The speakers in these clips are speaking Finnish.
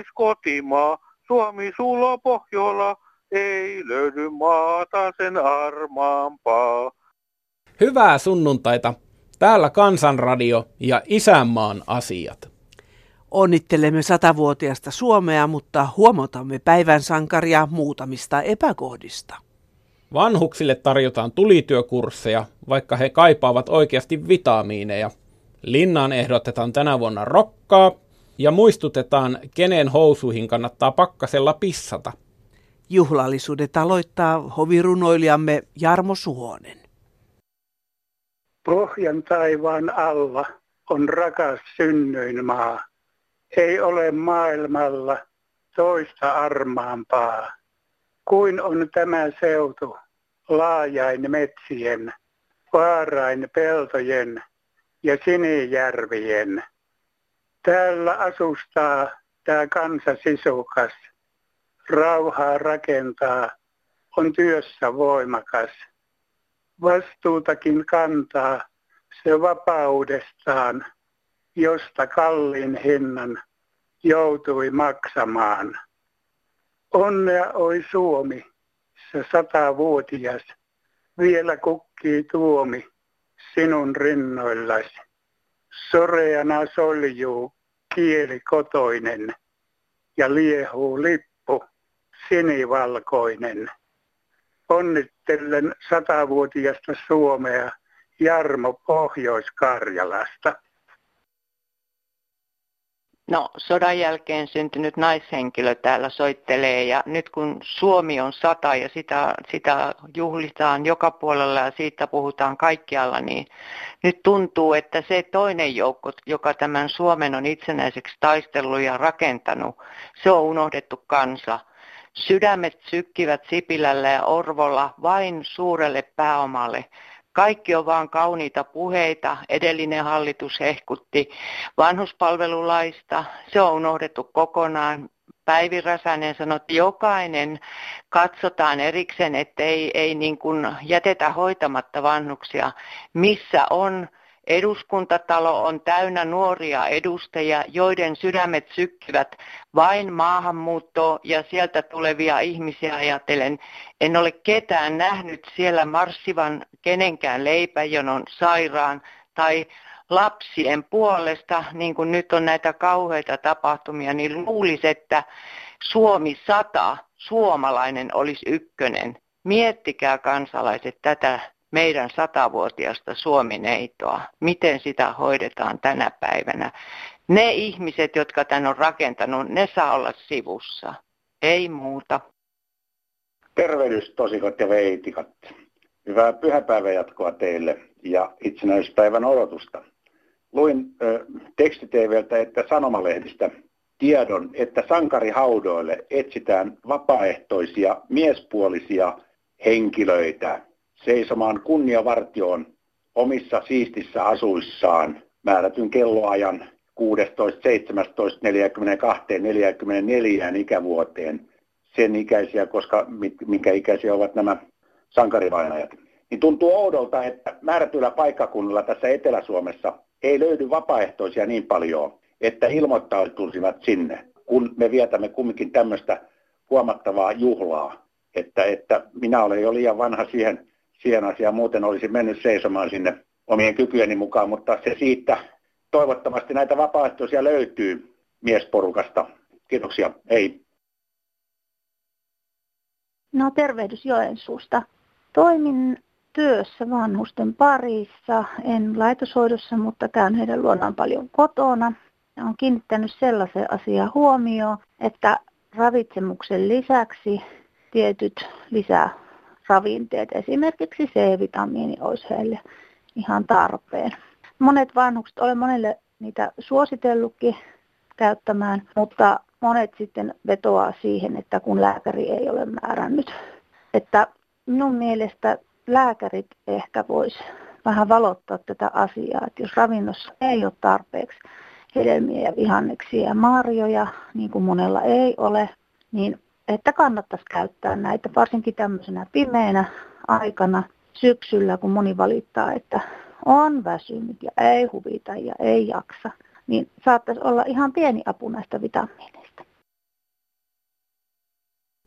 Oi kallis kotimaa, Suomi sulo Pohjola, ei löydy maata sen armaampaa. Hyvää sunnuntaita. Täällä Kansanradio ja Isänmaan asiat. Onnittelemme satavuotiasta Suomea, mutta huomautamme päivän sankaria muutamista epäkohdista. Vanhuksille tarjotaan tulityökursseja, vaikka he kaipaavat oikeasti vitamiineja. Linnaan ehdotetaan tänä vuonna rokkaa ja muistutetaan, kenen housuihin kannattaa pakkasella pissata. Juhlallisuudet aloittaa hovirunoilijamme Jarmo Suhonen. Pohjan taivaan alla on rakas synnyinmaa. Ei ole maailmalla toista armaampaa. Kuin on tämä seutu laajain metsien, vaarain peltojen ja sinijärvien. Täällä asustaa tämä kansa sisukas. Rauhaa rakentaa, on työssä voimakas. Vastuutakin kantaa se vapaudestaan, josta kallin hinnan joutui maksamaan. Onnea oi Suomi, se satavuotias, vielä kukkii tuomi sinun rinnoillasi. Soreana soljuu kieli kotoinen ja liehuu lippu sinivalkoinen. Onnittelen satavuotiasta Suomea Jarmo Pohjois-Karjalasta. No, sodan jälkeen syntynyt naishenkilö täällä soittelee ja nyt kun Suomi on sata ja sitä, sitä juhlitaan joka puolella ja siitä puhutaan kaikkialla, niin nyt tuntuu, että se toinen joukko, joka tämän Suomen on itsenäiseksi taistellut ja rakentanut, se on unohdettu kansa. Sydämet sykkivät Sipilällä ja Orvolla vain suurelle pääomalle kaikki on vaan kauniita puheita. Edellinen hallitus hehkutti vanhuspalvelulaista. Se on unohdettu kokonaan. Päivi Räsänen sanoi, että jokainen katsotaan erikseen, että ei, ei niin kuin jätetä hoitamatta vanhuksia. Missä on Eduskuntatalo on täynnä nuoria edustajia, joiden sydämet sykkivät vain maahanmuuttoa ja sieltä tulevia ihmisiä ajatellen. En ole ketään nähnyt siellä marssivan kenenkään leipäjonon sairaan tai lapsien puolesta, niin kuin nyt on näitä kauheita tapahtumia, niin luulisi, että Suomi 100, suomalainen olisi ykkönen. Miettikää kansalaiset tätä meidän satavuotiasta Suomi-neitoa, miten sitä hoidetaan tänä päivänä. Ne ihmiset, jotka tän on rakentanut, ne saa olla sivussa. Ei muuta. Tervehdys tosikot ja veitikat. Hyvää pyhäpäivän jatkoa teille ja itsenäisyyspäivän odotusta. Luin ö, tekstiteveltä että sanomalehdistä tiedon, että sankarihaudoille etsitään vapaaehtoisia miespuolisia henkilöitä seisomaan kunniavartioon omissa siistissä asuissaan määrätyn kelloajan 16, 17, 42, 44 ikävuoteen sen ikäisiä, koska minkä ikäisiä ovat nämä sankarivainajat. Niin tuntuu oudolta, että määrätyillä paikkakunnilla tässä Etelä-Suomessa ei löydy vapaaehtoisia niin paljon, että ilmoittautuisivat sinne, kun me vietämme kumminkin tämmöistä huomattavaa juhlaa. Että, että minä olen jo liian vanha siihen siihen asiaan. Muuten olisi mennyt seisomaan sinne omien kykyjeni mukaan, mutta se siitä toivottavasti näitä vapaaehtoisia löytyy miesporukasta. Kiitoksia. Hei. No tervehdys Joensuusta. Toimin työssä vanhusten parissa, en laitoshoidossa, mutta käyn heidän luonaan paljon kotona. Olen kiinnittänyt sellaisen asian huomioon, että ravitsemuksen lisäksi tietyt lisää ravinteet, esimerkiksi C-vitamiini olisi heille ihan tarpeen. Monet vanhukset, olen monelle niitä suositellutkin käyttämään, mutta monet sitten vetoaa siihen, että kun lääkäri ei ole määrännyt. Että minun mielestä lääkärit ehkä vois vähän valottaa tätä asiaa, että jos ravinnossa ei ole tarpeeksi hedelmiä ja vihanneksia ja marjoja, niin kuin monella ei ole, niin että kannattaisi käyttää näitä, varsinkin tämmöisenä pimeänä aikana syksyllä, kun moni valittaa, että on väsynyt ja ei huvita ja ei jaksa. niin saattaisi olla ihan pieni apu näistä vitamiineista.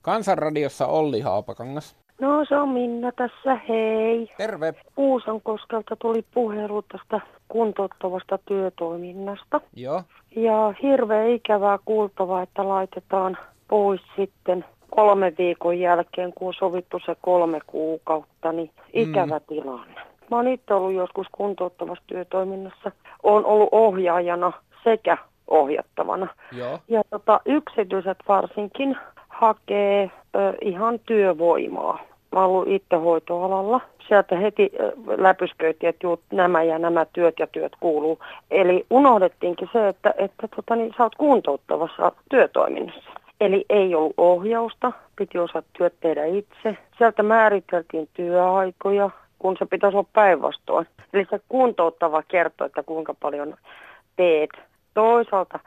Kansanradiossa Olli Haapakangas. No se on Minna tässä, hei. Terve. Uusankoskelta tuli puhelu tästä kuntouttavasta työtoiminnasta. Joo. Ja hirveän ikävää kuultavaa, että laitetaan pois sitten kolme viikon jälkeen, kun on sovittu se kolme kuukautta, niin ikävä mm. tilanne. Mä oon itse ollut joskus kuntouttavassa työtoiminnassa. Oon ollut ohjaajana sekä ohjattavana. Joo. Ja tota, yksityiset varsinkin hakee ö, ihan työvoimaa. Mä oon ollut itse hoitoalalla. Sieltä heti ö, läpysköitiin, että juu, nämä ja nämä työt ja työt kuuluu. Eli unohdettiinkin se, että, että tota, niin, sä oot kuntouttavassa työtoiminnassa. Eli ei ollut ohjausta, piti osata työt tehdä itse. Sieltä määriteltiin työaikoja, kun se pitäisi olla päinvastoin. Eli se kuntouttava kertoo, että kuinka paljon teet. Toisaalta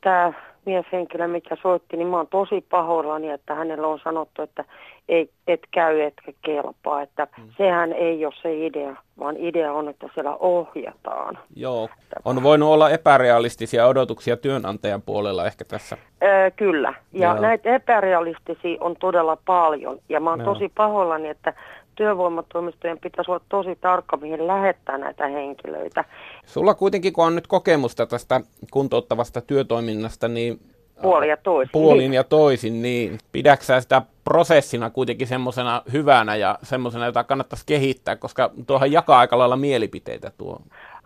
tämä mieshenkilö, mikä soitti, niin mä oon tosi pahoillani, että hänellä on sanottu, että ei, et käy etkä kelpaa. Että mm. sehän ei ole se idea, vaan idea on, että siellä ohjataan. Joo, on voinut olla epärealistisia odotuksia työnantajan puolella ehkä tässä. Öö, kyllä, ja Joo. näitä epärealistisia on todella paljon. Ja mä oon Joo. tosi pahoillani, että työvoimatoimistojen pitäisi olla tosi tarkka, mihin lähettää näitä henkilöitä. Sulla kuitenkin, kun on nyt kokemusta tästä kuntouttavasta työtoiminnasta, niin Puoli ja toisin. Puolin ja toisin, niin pidäksä sitä prosessina kuitenkin semmoisena hyvänä ja semmoisena, jota kannattaisi kehittää, koska tuohan jakaa aika lailla mielipiteitä tuo.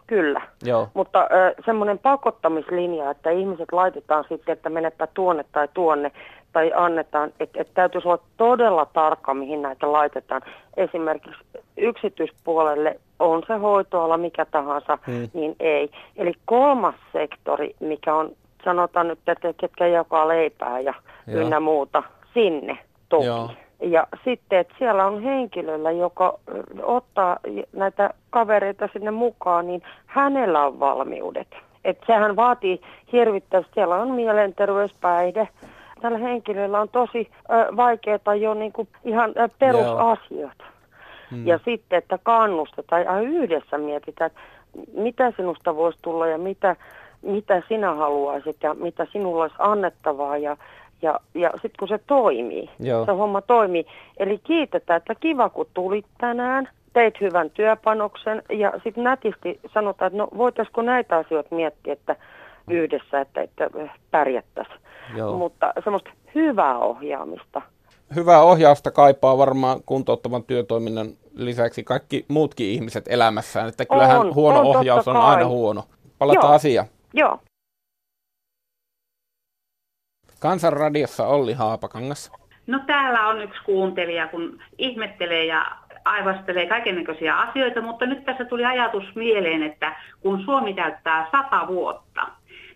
Kyllä, Joo. mutta semmoinen pakottamislinja, että ihmiset laitetaan sitten, että menepä tuonne tai tuonne, tai annetaan, että et täytyisi olla todella tarkka, mihin näitä laitetaan. Esimerkiksi yksityispuolelle on se hoitoala mikä tahansa, hmm. niin ei. Eli kolmas sektori, mikä on, sanotaan nyt, että ketkä jakaa leipää ja Joo. ynnä muuta, sinne toki. Joo. Ja sitten, että siellä on henkilöllä, joka ottaa näitä kavereita sinne mukaan, niin hänellä on valmiudet. Että sehän vaatii hirvittävästi, siellä on mielenterveyspäihde, tällä henkilöllä on tosi ö, vaikeaa jo niin kuin ihan perusasioita. Hmm. Ja sitten, että kannustetaan ja yhdessä mietitään, että mitä sinusta voisi tulla ja mitä, mitä sinä haluaisit ja mitä sinulla olisi annettavaa ja, ja, ja sitten kun se toimii, Joo. se homma toimii. Eli kiitetään, että kiva kun tulit tänään, teit hyvän työpanoksen ja sitten nätisti sanotaan, että no voitaisiko näitä asioita miettiä, että yhdessä, että, että pärjättäisiin. Joo. mutta semmoista hyvää ohjaamista. Hyvää ohjausta kaipaa varmaan kuntouttavan työtoiminnan lisäksi kaikki muutkin ihmiset elämässään, että kyllähän on, huono on, ohjaus on aina huono. Palataan asiaan. Joo. Kansanradiossa Olli Haapakangas. No täällä on yksi kuuntelija, kun ihmettelee ja aivastelee kaikenlaisia asioita, mutta nyt tässä tuli ajatus mieleen, että kun Suomi täyttää sata vuotta,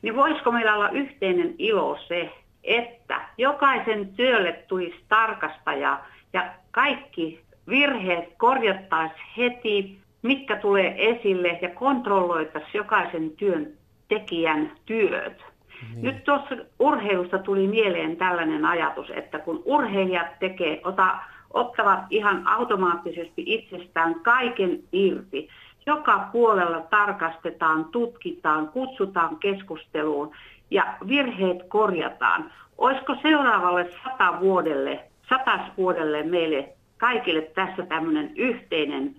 niin voisiko meillä olla yhteinen ilo se, että jokaisen työlle tulisi tarkastaja ja kaikki virheet korjattaisiin heti, mitkä tulee esille ja kontrolloitaisiin jokaisen työn tekijän työt. Niin. Nyt tuossa urheilusta tuli mieleen tällainen ajatus, että kun urheilijat tekee, ota, ottavat ihan automaattisesti itsestään kaiken irti, joka puolella tarkastetaan, tutkitaan, kutsutaan keskusteluun ja virheet korjataan. Olisiko seuraavalle sata vuodelle, satas vuodelle meille kaikille tässä tämmöinen yhteinen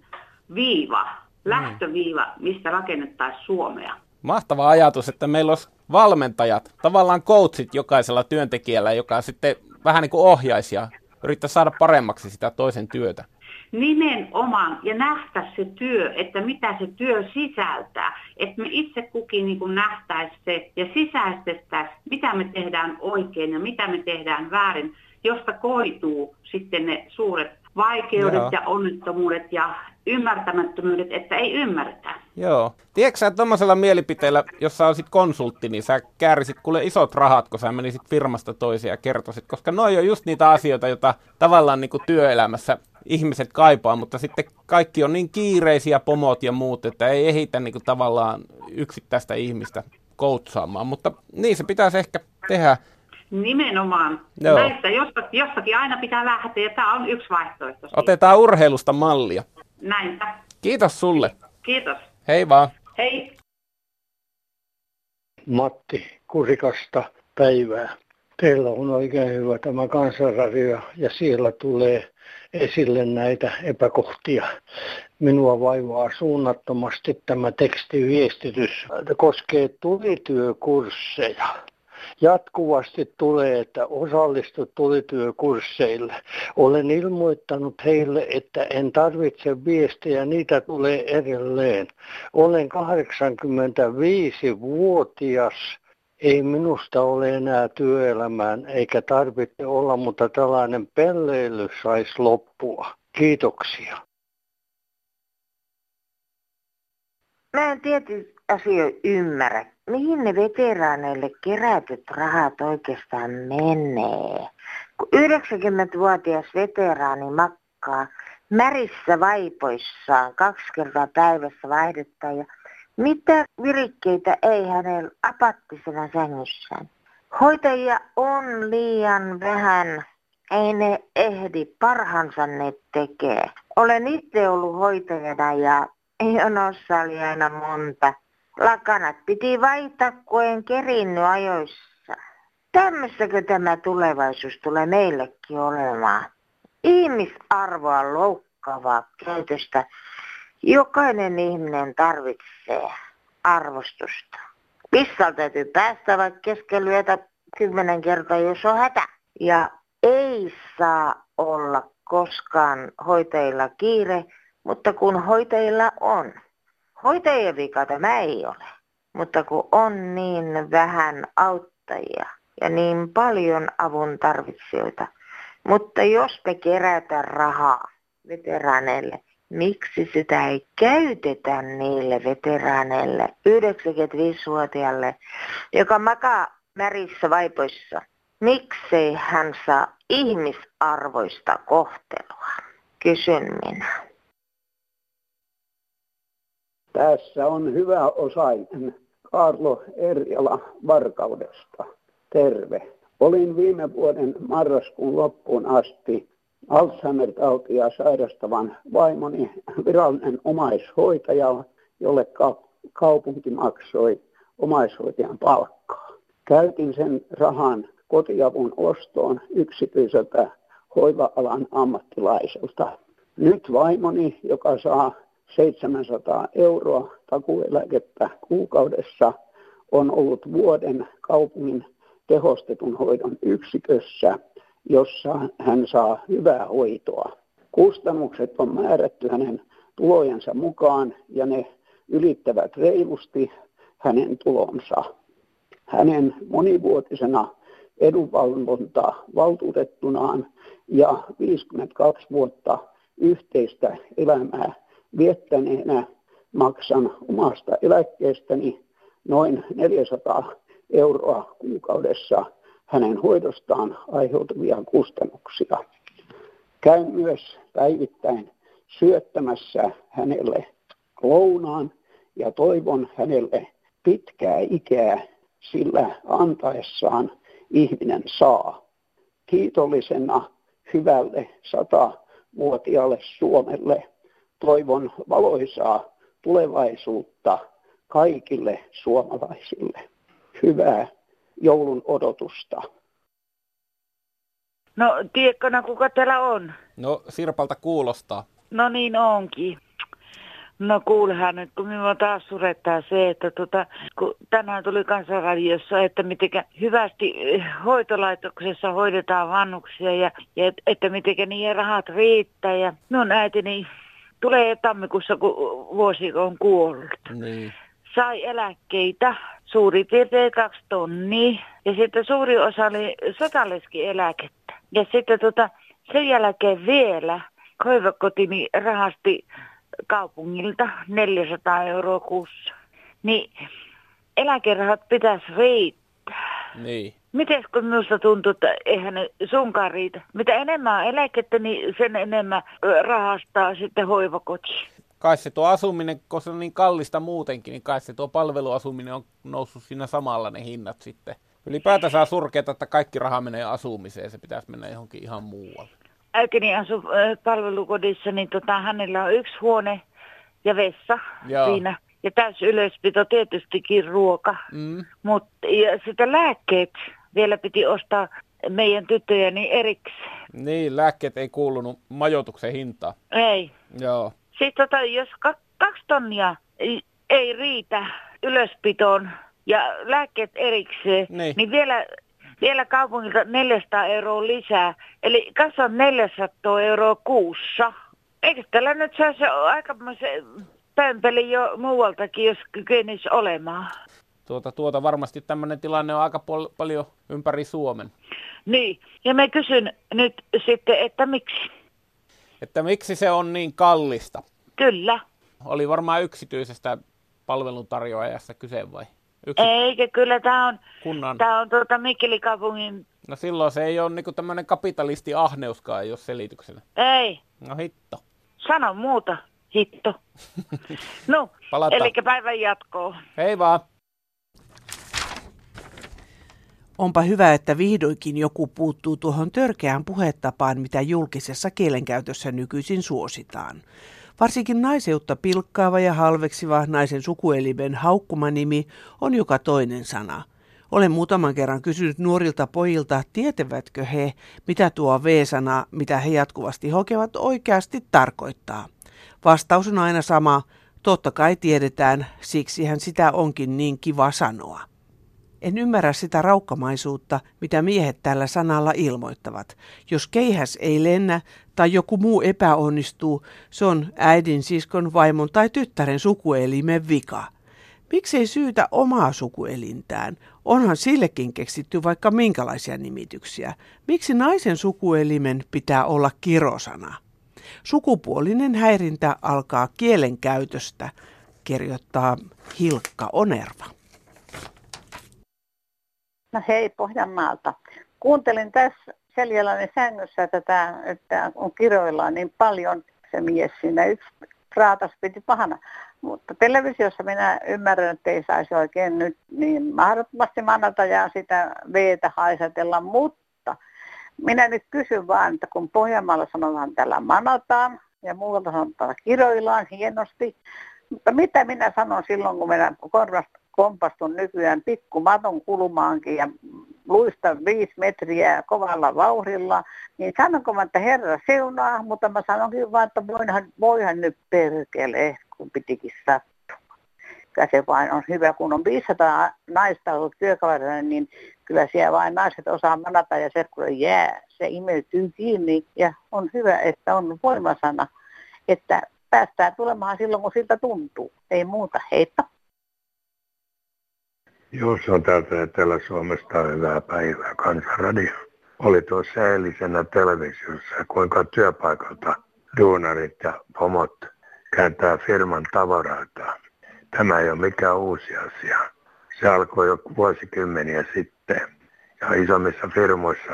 viiva, mm. lähtöviiva, mistä rakennettaisiin Suomea? Mahtava ajatus, että meillä olisi valmentajat, tavallaan coachit jokaisella työntekijällä, joka sitten vähän niin kuin ohjaisi ja yrittää saada paremmaksi sitä toisen työtä nimenomaan ja nähtä se työ, että mitä se työ sisältää. Että me itse kukin niin kuin nähtäisi se ja sisäistettäisiin, mitä me tehdään oikein ja mitä me tehdään väärin, josta koituu sitten ne suuret vaikeudet Joo. ja onnettomuudet ja ymmärtämättömyydet, että ei ymmärretä. Joo. Tiedätkö sä tuommoisella mielipiteellä, jos sä olisit konsultti, niin sä käärisit kuule isot rahat, kun sä menisit firmasta toiseen ja kertoisit, koska noi on just niitä asioita, joita tavallaan niin kuin työelämässä ihmiset kaipaa, mutta sitten kaikki on niin kiireisiä pomot ja muut, että ei ehitä niin kuin tavallaan yksittäistä ihmistä koutsaamaan, mutta niin se pitäisi ehkä tehdä. Nimenomaan. Joo. Näistä jostakin, jostakin aina pitää lähteä ja tämä on yksi vaihtoehto. Siitä. Otetaan urheilusta mallia. Näinpä. Kiitos sulle. Kiitos. Hei vaan. Hei. Matti Kurikasta päivää. Teillä on oikein hyvä tämä kansanradio ja siellä tulee esille näitä epäkohtia. Minua vaivaa suunnattomasti tämä tekstiviestitys. Koskee tulityökursseja jatkuvasti tulee, että osallistu tulityökursseille. Olen ilmoittanut heille, että en tarvitse viestejä, niitä tulee edelleen. Olen 85-vuotias, ei minusta ole enää työelämään eikä tarvitse olla, mutta tällainen pelleily saisi loppua. Kiitoksia. Mä en tietysti asioita ymmärrä mihin ne veteraaneille kerätyt rahat oikeastaan menee? Kun 90-vuotias veteraani makkaa märissä vaipoissaan kaksi kertaa päivässä vaihdetta ja mitä virikkeitä ei hänellä apattisena sängyssään. Hoitajia on liian vähän, ei ne ehdi, parhansa ne tekee. Olen itse ollut hoitajana ja jonossa oli aina monta. Lakanat piti vaihtaa, kun en kerinnyt ajoissa. Tämmöistäkö tämä tulevaisuus tulee meillekin olemaan? Ihmisarvoa loukkaavaa käytöstä. Jokainen ihminen tarvitsee arvostusta. Pissalta täytyy päästä vaikka keskellä kymmenen kertaa, jos on hätä. Ja ei saa olla koskaan hoitajilla kiire, mutta kun hoitajilla on, Hoitajien vika tämä ei ole, mutta kun on niin vähän auttajia ja niin paljon avun tarvitsijoita, mutta jos me kerätään rahaa veteraaneille, miksi sitä ei käytetä niille veteraaneille, 95-vuotiaalle, joka makaa märissä vaipoissa? Miksei hän saa ihmisarvoista kohtelua? Kysyn minä. Tässä on hyvä osainen Karlo Erjala Varkaudesta. Terve. Olin viime vuoden marraskuun loppuun asti Alzheimer-tautia sairastavan vaimoni virallinen omaishoitaja, jolle kaupunki maksoi omaishoitajan palkkaa. Käytin sen rahan kotiavun ostoon yksityiseltä hoiva-alan ammattilaiselta. Nyt vaimoni, joka saa 700 euroa takueläkettä kuukaudessa, on ollut vuoden kaupungin tehostetun hoidon yksikössä, jossa hän saa hyvää hoitoa. Kustannukset on määrätty hänen tulojensa mukaan ja ne ylittävät reilusti hänen tulonsa. Hänen monivuotisena edunvalvonta valtuutettunaan ja 52 vuotta yhteistä elämää viettäneenä maksan omasta eläkkeestäni noin 400 euroa kuukaudessa hänen hoidostaan aiheutuvia kustannuksia. Käyn myös päivittäin syöttämässä hänelle lounaan ja toivon hänelle pitkää ikää, sillä antaessaan ihminen saa. Kiitollisena hyvälle satavuotiaalle Suomelle toivon valoisaa tulevaisuutta kaikille suomalaisille. Hyvää joulun odotusta. No, tiedätkö kuka täällä on? No, Sirpalta kuulostaa. No niin onkin. No kuulehan nyt, kun minua taas surettaa se, että tota, kun tänään tuli kansanradiossa, että miten hyvästi eh, hoitolaitoksessa hoidetaan vannuksia ja, ja että miten niiden rahat riittää. Ja minun äitini tulee tammikuussa, kun vuosi on kuollut. Niin. Sai eläkkeitä suurin piirtein kaksi tonnia ja sitten suuri osa oli eläkettä. Ja sitten tota, sen jälkeen vielä hoivakotini rahasti kaupungilta 400 euroa kuussa. Niin eläkerahat pitäisi riittää. Niin. Miten kun minusta tuntuu, että eihän ne sunkaan riitä. Mitä enemmän on eläkettä, niin sen enemmän rahastaa sitten hoivakoti. Kai se tuo asuminen, kun se on niin kallista muutenkin, niin kai se tuo palveluasuminen on noussut siinä samalla ne hinnat sitten. Ylipäätään saa surkeata, että kaikki raha menee asumiseen, se pitäisi mennä johonkin ihan muualle. Äitini asu äh, palvelukodissa, niin tota, hänellä on yksi huone ja vessa Joo. siinä. ja täys ylöspito tietystikin ruoka. Mm. Mutta ja sitä lääkkeet vielä piti ostaa meidän tyttöjäni erikseen. Niin, lääkkeet ei kuulunut majoituksen hintaan. Ei. Joo. Sitten tota, jos ka- kaksi tonnia ei, ei riitä ylöspitoon ja lääkkeet erikseen, Niin. niin vielä, vielä kaupungilta 400 euroa lisää. Eli kassa on 400 euroa kuussa. Eikö tällä nyt saa se aikamoisen pömpeli jo muualtakin, jos kykenisi olemaan? Tuota, tuota varmasti tämmöinen tilanne on aika pol- paljon ympäri Suomen. Niin, ja mä kysyn nyt sitten, että miksi? Että miksi se on niin kallista? Kyllä. Oli varmaan yksityisestä palveluntarjoajasta kyse vai? Yksi Eikä, kyllä tämä on, kunnan. tää on tuota Mikkelin kaupungin, No silloin se ei ole niinku tämmöinen kapitalisti ahneuskaan, jos selityksenä. ei, No hitto. sano muuta, hitto. No, Palataan. eli päivän jatkoa. Hei vaan. Onpa hyvä, että vihdoinkin joku puuttuu tuohon törkeään puhetapaan, mitä julkisessa kielenkäytössä nykyisin suositaan. Varsinkin naiseutta pilkkaava ja halveksiva naisen sukuelimen haukkuma nimi on joka toinen sana. Olen muutaman kerran kysynyt nuorilta pojilta, tietävätkö he, mitä tuo V-sana, mitä he jatkuvasti hokevat, oikeasti tarkoittaa. Vastaus on aina sama, totta kai tiedetään, siksihän sitä onkin niin kiva sanoa. En ymmärrä sitä raukkamaisuutta, mitä miehet tällä sanalla ilmoittavat. Jos keihäs ei lennä tai joku muu epäonnistuu, se on äidin, siskon, vaimon tai tyttären sukuelimen vika. Miksei syytä omaa sukuelintään? Onhan sillekin keksitty vaikka minkälaisia nimityksiä. Miksi naisen sukuelimen pitää olla kirosana? Sukupuolinen häirintä alkaa kielenkäytöstä, kirjoittaa Hilkka Onerva. No hei Pohjanmaalta. Kuuntelin tässä Seljalainen sängyssä tätä, että on kiroillaan niin paljon se mies siinä. Yksi raatas piti pahana. Mutta televisiossa minä ymmärrän, että ei saisi oikein nyt niin mahdottomasti manata ja sitä veetä haisatella, mutta minä nyt kysyn vaan, että kun Pohjanmaalla sanotaan tällä manataan ja muualta sanotaan kiroillaan hienosti, mutta mitä minä sanon silloin, kun minä korvasta kompastun nykyään pikkumaton kulmaankin ja luistan viisi metriä kovalla vauhdilla, niin sanonko mä, että herra seunaa, mutta mä sanonkin vaan, että voihan, voihan nyt perkele, kun pitikin sattua. Ja se vain on hyvä, kun on 500 naista ollut työkaverina, niin kyllä siellä vain naiset osaa manata ja se kun jää, se imeytyy kiinni ja on hyvä, että on voimasana, että päästään tulemaan silloin, kun siltä tuntuu. Ei muuta, heippa. Joo, se on täältä Etelä-Suomesta hyvää päivää. Kansanradio oli tuossa eilisenä televisiossa, kuinka työpaikalta duunarit ja pomot kääntää firman tavaroita. Tämä ei ole mikään uusi asia. Se alkoi jo vuosikymmeniä sitten. Ja isommissa firmoissa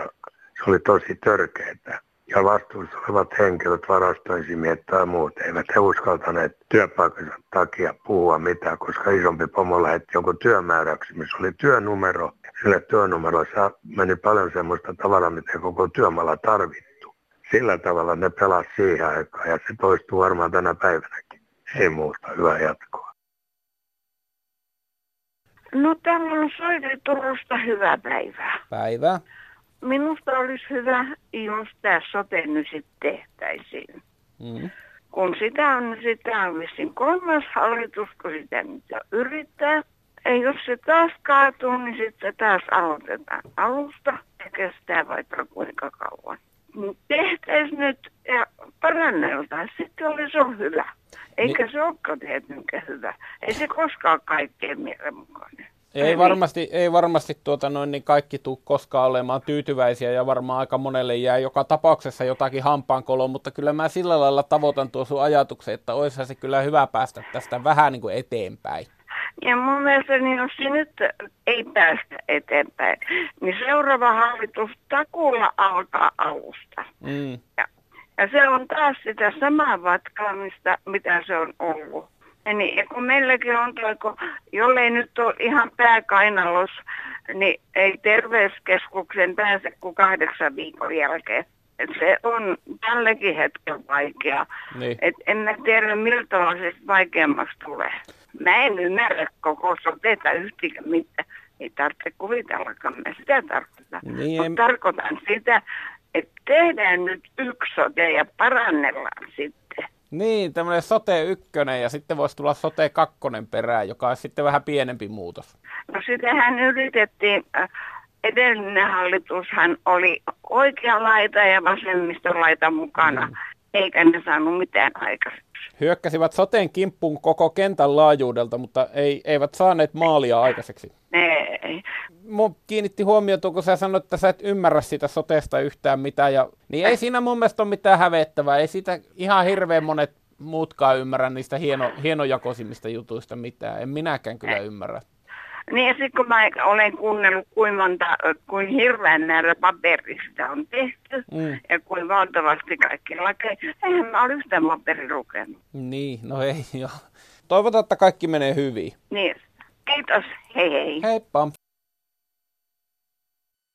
se oli tosi törkeää. Ja vastuussa olevat henkilöt, varastoisimiehet tai muut, eivät he uskaltaneet työpaikansa takia puhua mitään, koska isompi pomo lähetti jonkun työmääräksi, missä oli työnumero. Sille työnumerossa meni paljon semmoista tavaraa, mitä koko työmaalla tarvittu. Sillä tavalla ne pelasivat siihen aikaan ja se toistuu varmaan tänä päivänäkin. Ei muuta, hyvää jatkoa. No täällä on Turusta hyvää päivää. Päivää. Minusta olisi hyvä, jos tämä sote nyt sitten tehtäisiin. Mm. Kun sitä on, sitä on vissiin kolmas hallitus, kun sitä nyt yrittää. Ja jos se taas kaatuu, niin sitten taas aloitetaan alusta. Ja kestää vaikka kuinka kauan. Tehtäisiin nyt ja paranneltaisiin, sitten olisi on hyvä. Eikä Niin- se olekaan tietenkään hyvä. Ei se koskaan kaikkeen mielenmukainen. Ei varmasti, ei varmasti tuota noin, niin kaikki tuu koskaan olemaan tyytyväisiä ja varmaan aika monelle jää joka tapauksessa jotakin hampaankoloon, mutta kyllä mä sillä lailla tavoitan tuo sun ajatuksen, että olisihan se kyllä hyvä päästä tästä vähän niin kuin eteenpäin. Ja mun mielestä niin jos se nyt ei päästä eteenpäin, niin seuraava hallitus takulla alkaa alusta. Mm. Ja se on taas sitä samaa vatkaamista, mitä se on ollut. Niin, ja kun meilläkin on toi, kun, jollei nyt ole ihan pääkainalos, niin ei terveyskeskuksen pääse kuin kahdeksan viikon jälkeen. Et se on tälläkin hetkellä vaikea. Niin. Et en mä tiedä, miltä tavalla se vaikeammaksi tulee. Mä en ymmärrä koko soteta yhtikä mitään. Ei tarvitse kuvitellakaan, mä sitä tarkoitan. Niin, Mutta tarkoitan sitä, että tehdään nyt yksi sote ja parannellaan sitten. Niin, tämmöinen sote ykkönen ja sitten voisi tulla sote kakkonen perään, joka on sitten vähän pienempi muutos. No sitähän yritettiin, äh, edellinen hallitushan oli oikea laita ja vasemmistolaita mukana, mm. Eikä ne saanut mitään aikaiseksi. Hyökkäsivät soteen kimppuun koko kentän laajuudelta, mutta ei, eivät saaneet maalia aikaiseksi. Ei. Mun kiinnitti huomiota, kun sä sanoit, että sä et ymmärrä sitä sotesta yhtään mitään. Ja, niin ei siinä mun mielestä ole mitään hävettävää. Ei siitä ihan hirveän monet muutkaan ymmärrä niistä hieno, hienojakoisimmista jutuista mitään. En minäkään kyllä ymmärrä. Niin ja sitten kun mä olen kuunnellut, kuinka monta, kuin hirveän määrä paperista on tehty Mm. ja kuin valtavasti kaikki lakeja, eihän mä ole yhtään paperi lukenut. Niin, no ei joo. Toivotaan, että kaikki menee hyvin. Niin, kiitos, hei hei. Heippa.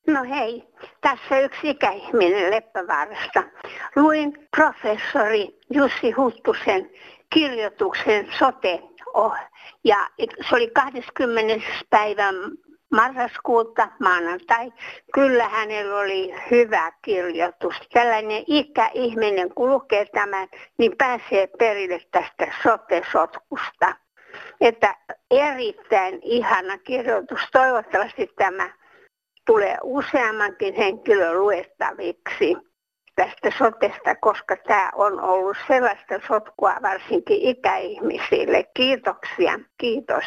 No hei, tässä yksi ikäihminen Leppävaarasta. Luin professori Jussi Huttusen kirjoituksen sote oh, ja se oli 20. päivän marraskuuta maanantai. Kyllä hänellä oli hyvä kirjoitus. Tällainen ikäihminen, kun lukee tämän, niin pääsee perille tästä sote-sotkusta. Että erittäin ihana kirjoitus. Toivottavasti tämä tulee useammankin henkilön luettaviksi tästä sotesta, koska tämä on ollut sellaista sotkua varsinkin ikäihmisille. Kiitoksia. Kiitos.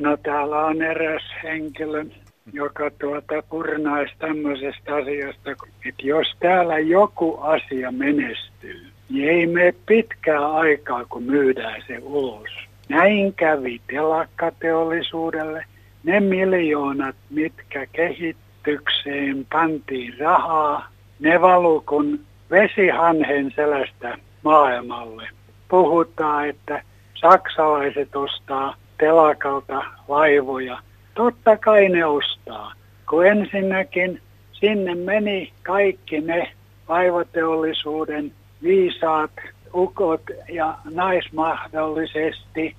No täällä on eräs henkilö, joka tuota kurnaisi tämmöisestä asiasta, että jos täällä joku asia menestyy, niin ei mene pitkää aikaa, kun myydään se ulos. Näin kävi telakkateollisuudelle. Ne miljoonat, mitkä kehitykseen pantiin rahaa, ne valu kun vesihanhen selästä maailmalle. Puhutaan, että saksalaiset ostaa telakalta laivoja. Totta kai ne ostaa, kun ensinnäkin sinne meni kaikki ne laivateollisuuden viisaat ukot ja naismahdollisesti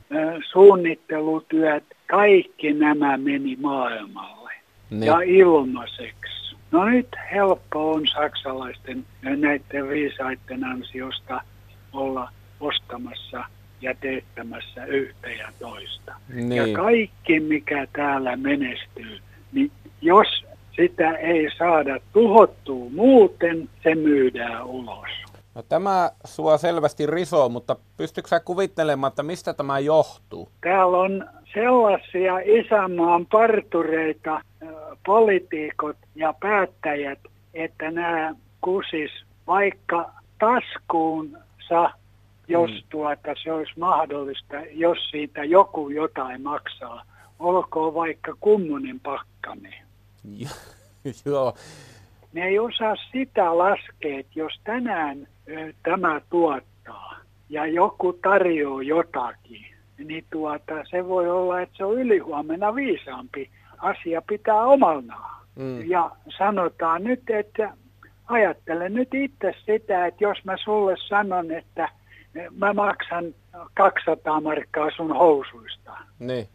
suunnittelutyöt, kaikki nämä meni maailmalle Niin. ja ilmaiseksi. No nyt helppo on saksalaisten ja näiden viisaiden ansiosta olla ostamassa ja teettämässä yhtä ja toista. Niin. Ja kaikki, mikä täällä menestyy, niin jos sitä ei saada tuhottua muuten, se myydään ulos. No tämä sua selvästi risoo, mutta pystytkö sä kuvittelemaan, että mistä tämä johtuu? Täällä on sellaisia isänmaan partureita, poliitikot ja päättäjät, että nämä kusis vaikka taskuunsa, jos Mm. tuota se olisi mahdollista, jos siitä joku jotain maksaa. Olkoon vaikka kummonen pakkane. Joo. Ne ei osaa sitä laskea, että jos tänään ö, tämä tuottaa ja joku tarjoaa jotakin, niin tuota, se voi olla, että se on ylihuomenna viisaampi. Asia pitää omalnaan. Mm. Ja sanotaan nyt, että ajattele nyt itse sitä, että jos mä sulle sanon, että mä maksan 200 markkaa sun housuista. Niin,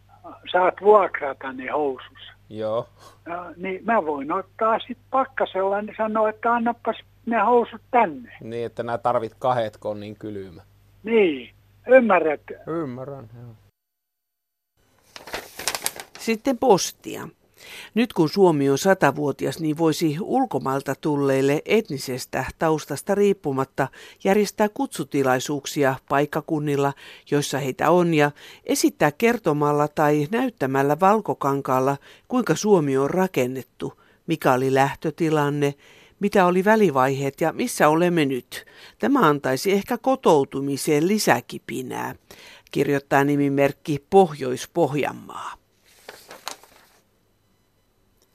Saat vuokrata ne housus. joo. Ja, niin mä voin ottaa sitten pakkasella ja sanoa, että annapas ne housut tänne. Niin, että nämä tarvit on niin kylmä. Niin, ymmärrät? Ymmärrän, joo. Sitten postia. Nyt kun Suomi on satavuotias, niin voisi ulkomailta tulleille etnisestä taustasta riippumatta järjestää kutsutilaisuuksia paikkakunnilla, joissa heitä on, ja esittää kertomalla tai näyttämällä valkokankaalla, kuinka Suomi on rakennettu, mikä oli lähtötilanne, mitä oli välivaiheet ja missä olemme nyt. Tämä antaisi ehkä kotoutumiseen lisäkipinää, kirjoittaa nimimerkki Pohjois-Pohjanmaa.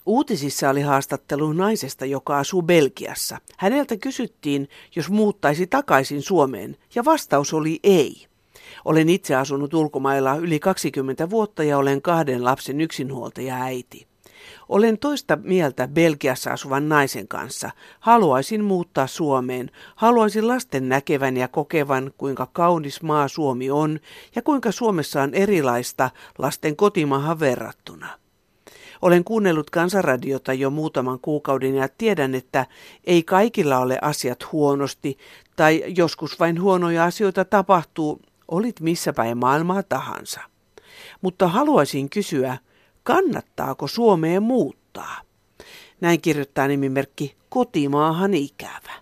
Uutisissa oli haastattelu naisesta, joka asuu Belgiassa. Häneltä kysyttiin, jos muuttaisi takaisin Suomeen, ja vastaus oli ei. Olen itse asunut ulkomailla yli 20 vuotta ja olen kahden lapsen yksinhuoltaja äiti. Olen toista mieltä Belgiassa asuvan naisen kanssa. Haluaisin muuttaa Suomeen. Haluaisin lasten näkevän ja kokevan, kuinka kaunis maa Suomi on ja kuinka Suomessa on erilaista lasten kotimaahan verrattuna. Olen kuunnellut kansanradiota jo muutaman kuukauden ja tiedän, että ei kaikilla ole asiat huonosti tai joskus vain huonoja asioita tapahtuu, olit missä päin maailmaa tahansa. Mutta haluaisin kysyä, kannattaako Suomeen muuttaa? Näin kirjoittaa nimimerkki Kotimaahan ikävä.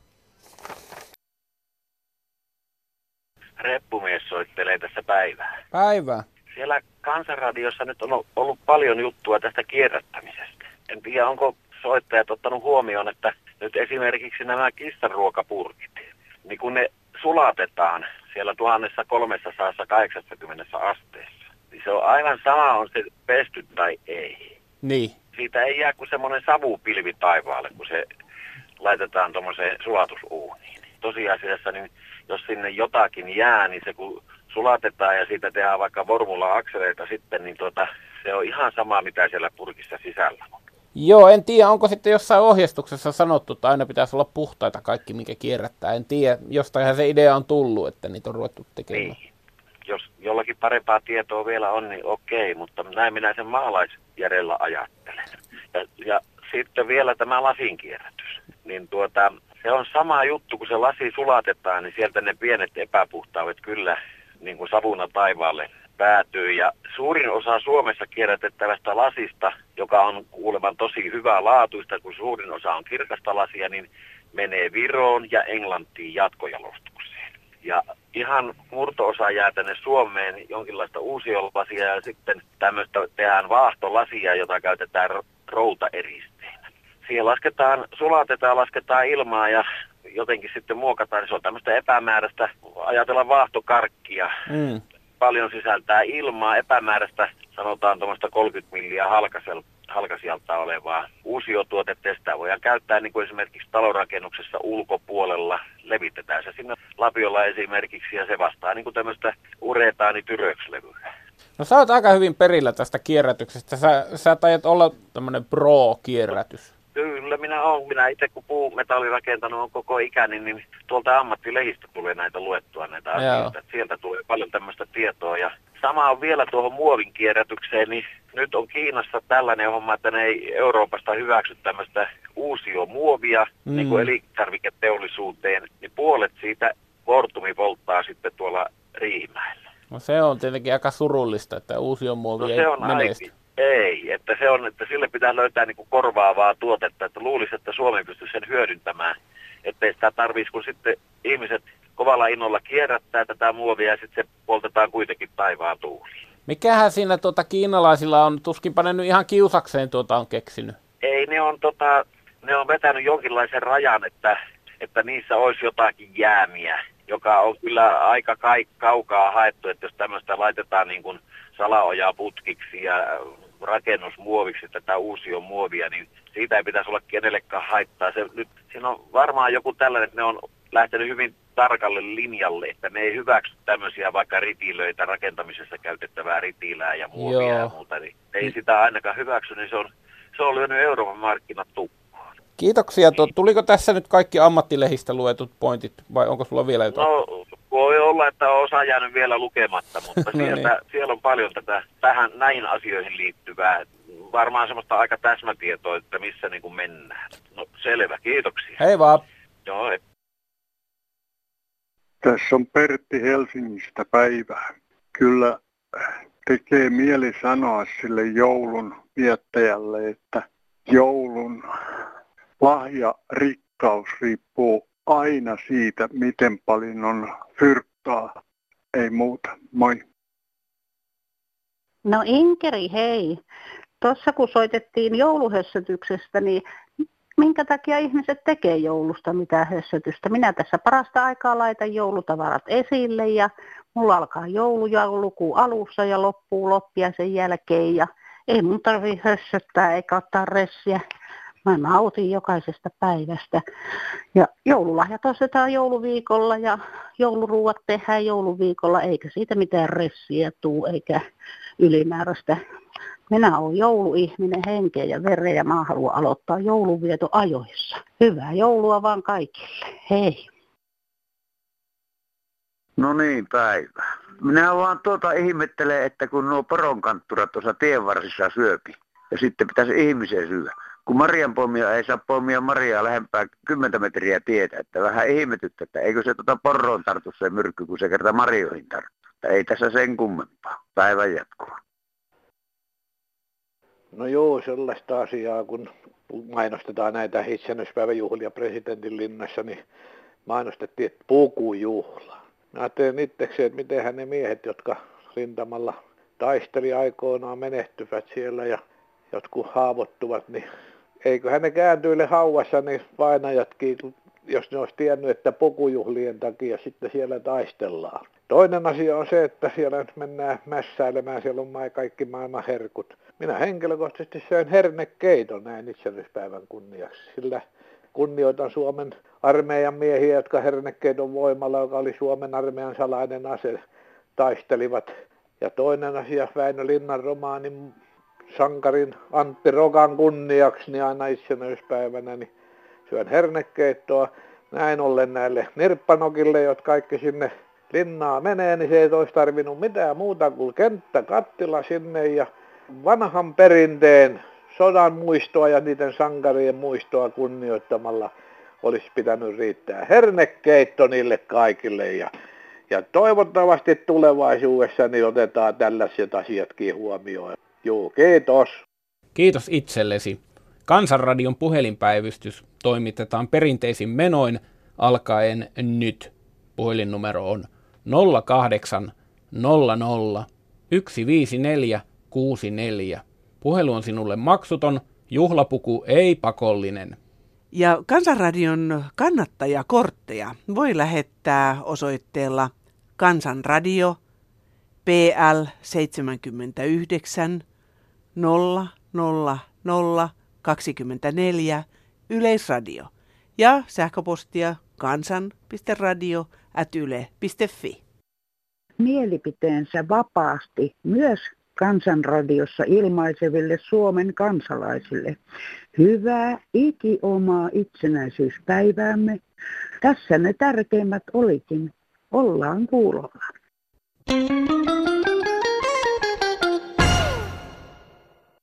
Reppumies soittelee tässä päivää. Päivää. Siellä Kansanradiossa nyt on ollut paljon juttua tästä kierrättämisestä. En tiedä, onko soittajat ottanut huomioon, että nyt esimerkiksi nämä kissanruokapurkit, niin kun ne sulatetaan siellä 1380 asteessa, se on aivan sama, on se pesty tai ei. Niin. Siitä ei jää kuin semmoinen savupilvi taivaalle, kun se laitetaan tuommoiseen sulatusuuniin. Tosiasiassa, niin jos sinne jotakin jää, niin se kun sulatetaan ja siitä tehdään vaikka formula-akseleita sitten, niin tuota, se on ihan sama, mitä siellä purkissa sisällä on. Joo, en tiedä, onko sitten jossain ohjeistuksessa sanottu, että aina pitäisi olla puhtaita kaikki, mikä kierrättää. En tiedä, jostainhan se idea on tullut, että niitä on ruvettu tekemään. Niin. Jos jollakin parempaa tietoa vielä on, niin okei, mutta näin minä sen maalaisjärjellä ajattelen. Ja, ja sitten vielä tämä lasinkierrätys. Niin tuota, se on sama juttu, kun se lasi sulatetaan, niin sieltä ne pienet epäpuhtaudet kyllä niin kuin savuna taivaalle päätyy. Ja suurin osa Suomessa kierrätettävästä lasista, joka on kuuleman tosi hyvää laatuista, kun suurin osa on kirkasta lasia, niin menee Viroon ja Englantiin jatkojalostukseen. Ja ihan murto-osa jää tänne Suomeen jonkinlaista uusiolasia ja sitten tämmöistä tehdään vaahtolasia, jota käytetään routaeristeenä. Siihen lasketaan, sulatetaan, lasketaan ilmaa ja jotenkin sitten muokataan, niin se on tämmöistä epämääräistä, ajatella vaahtokarkkia. Mm. Paljon sisältää ilmaa, epämääräistä, sanotaan tuommoista 30 milliä halkasel, halkasijalta olevaa uusiotuotetta, ja sitä voidaan käyttää niin kuin esimerkiksi talonrakennuksessa ulkopuolella, levitetään se sinne lapiolla esimerkiksi, ja se vastaa niin kuin tämmöistä uretaanityrökslevyä. No sä oot aika hyvin perillä tästä kierrätyksestä. Sä, sä tajat olla tämmöinen pro-kierrätys. Kyllä minä olen. Minä itse kun puumetallirakentanut on koko ikäni, niin tuolta ammattilehistä tulee näitä luettua näitä asioita. Sieltä tulee paljon tämmöistä tietoa. Ja sama on vielä tuohon muovin kierrätykseen, niin nyt on Kiinassa tällainen homma, että ne ei Euroopasta hyväksy tämmöistä uusiomuovia mm. niin kuin elintarviketeollisuuteen, niin puolet siitä Fortumi polttaa sitten tuolla Riihimäellä. No se on tietenkin aika surullista, että uusiomuovi no, ei se on menesty. Aika ei, että se on, että sille pitää löytää niin kuin korvaavaa tuotetta, että luulisi, että Suomi pystyy sen hyödyntämään, ettei sitä tarvitsisi, kun sitten ihmiset kovalla innolla kierrättää tätä muovia ja sitten se poltetaan kuitenkin taivaan tuuliin. Mikähän siinä tuota kiinalaisilla on, tuskinpa ne nyt ihan kiusakseen tuota on keksinyt? Ei, ne on, tota, ne on vetänyt jonkinlaisen rajan, että, että niissä olisi jotakin jäämiä, joka on kyllä aika kaukaa haettu, että jos tämmöistä laitetaan niin kuin salaojaa putkiksi ja rakennusmuoviksi tätä uusion muovia, niin siitä ei pitäisi olla kenellekään haittaa. Se, nyt, siinä on varmaan joku tällainen, että ne on lähtenyt hyvin tarkalle linjalle, että ne ei hyväksy tämmöisiä vaikka ritilöitä, rakentamisessa käytettävää ritilää ja muovia Joo. ja muuta, niin ei sitä ainakaan hyväksy, niin se on, se on lyönyt Euroopan markkinat tukkoon. Kiitoksia. Tuliko tässä nyt kaikki ammattilehistä luetut pointit vai onko sulla vielä jotain? No voi olla, että on osa jäänyt vielä lukematta, mutta no sieltä, niin. siellä on paljon tätä, tähän näihin asioihin liittyvää. Varmaan semmoista aika täsmätietoa, että missä niin kuin mennään. No selvä, kiitoksia. Hei vaan. Joo, hei. Tässä on Pertti Helsingistä päivää. Kyllä tekee mieli sanoa sille joulun viettäjälle, että joulun lahja rikkaus riippuu aina siitä, miten paljon on fyrkkaa. Ei muuta. Moi. No Inkeri, hei. Tuossa kun soitettiin jouluhössötyksestä, niin minkä takia ihmiset tekee joulusta mitä hössötystä? Minä tässä parasta aikaa laitan joulutavarat esille ja mulla alkaa joulujoulukuun alussa ja loppuu loppia sen jälkeen ja ei mun tarvi hössöttää eikä ottaa ressiä Mä nautin jokaisesta päivästä. Ja joululahjat ostetaan jouluviikolla ja jouluruuat tehdään jouluviikolla, eikä siitä mitään ressiä tuu eikä ylimääräistä Minä olen jouluihminen henkeä ja vereen ja mä haluan aloittaa joulunvieto ajoissa. Hyvää joulua vaan kaikille. Hei. No niin, päivä. Minä vaan tuota ihmettelen, että kun nuo poronkantturat tuossa tienvarsissa syöpi, ja sitten pitäisi ihmisen syödä. Kun Marian pomia ei saa pomia Mariaa lähempää 10 metriä tietä, että vähän ihmetyttä, että eikö se tuota porroon tartu se myrkky, kun se kerta Marioihin tarttuu. Ei tässä sen kummempaa. Päivän jatkoa. No joo, sellaista asiaa, kun mainostetaan näitä itsenäispäiväjuhlia presidentin linnassa, niin mainostettiin, että pukujuhla. Mä ajattelin itsekseen, että mitenhän ne miehet, jotka rintamalla taisteli aikoinaan, menehtyvät siellä ja jotkut haavoittuvat, niin eiköhän ne kääntyille hauvassa niin painajatkin, jos ne olisi tiennyt, että pukujuhlien takia sitten siellä taistellaan. Toinen asia on se, että siellä nyt mennään mässäilemään, siellä on kaikki maailman herkut. Minä henkilökohtaisesti söin hernekeiton näin itsenäispäivän kunniaksi, sillä kunnioitan Suomen armeijan miehiä, jotka hernekeiton voimalla, joka oli Suomen armeijan salainen ase, taistelivat. Ja toinen asia, Väinö Linnan romaanin sankarin Antti Rokan kunniaksi, niin aina itsenäispäivänä niin syön hernekeittoa. Näin ollen näille nirppanokille, jotka kaikki sinne linnaa menee, niin se ei olisi tarvinnut mitään muuta kuin kenttä kattila sinne ja vanhan perinteen sodan muistoa ja niiden sankarien muistoa kunnioittamalla olisi pitänyt riittää hernekeitto niille kaikille ja, ja toivottavasti tulevaisuudessa niin otetaan tällaiset asiatkin huomioon. Joo, kiitos. Kiitos itsellesi. Kansanradion puhelinpäivystys toimitetaan perinteisin menoin alkaen nyt. Puhelinnumero on 08 00 154 64. Puhelu on sinulle maksuton, juhlapuku ei pakollinen. Ja Kansanradion kannattajakortteja voi lähettää osoitteella Kansanradio PL 79 000 24 Yleisradio ja sähköpostia kansan.radio.yle.fi. Mielipiteensä vapaasti myös kansanradiossa ilmaiseville Suomen kansalaisille. Hyvää ikiomaa itsenäisyyspäiväämme. Tässä ne tärkeimmät olikin. Ollaan kuulolla. thank you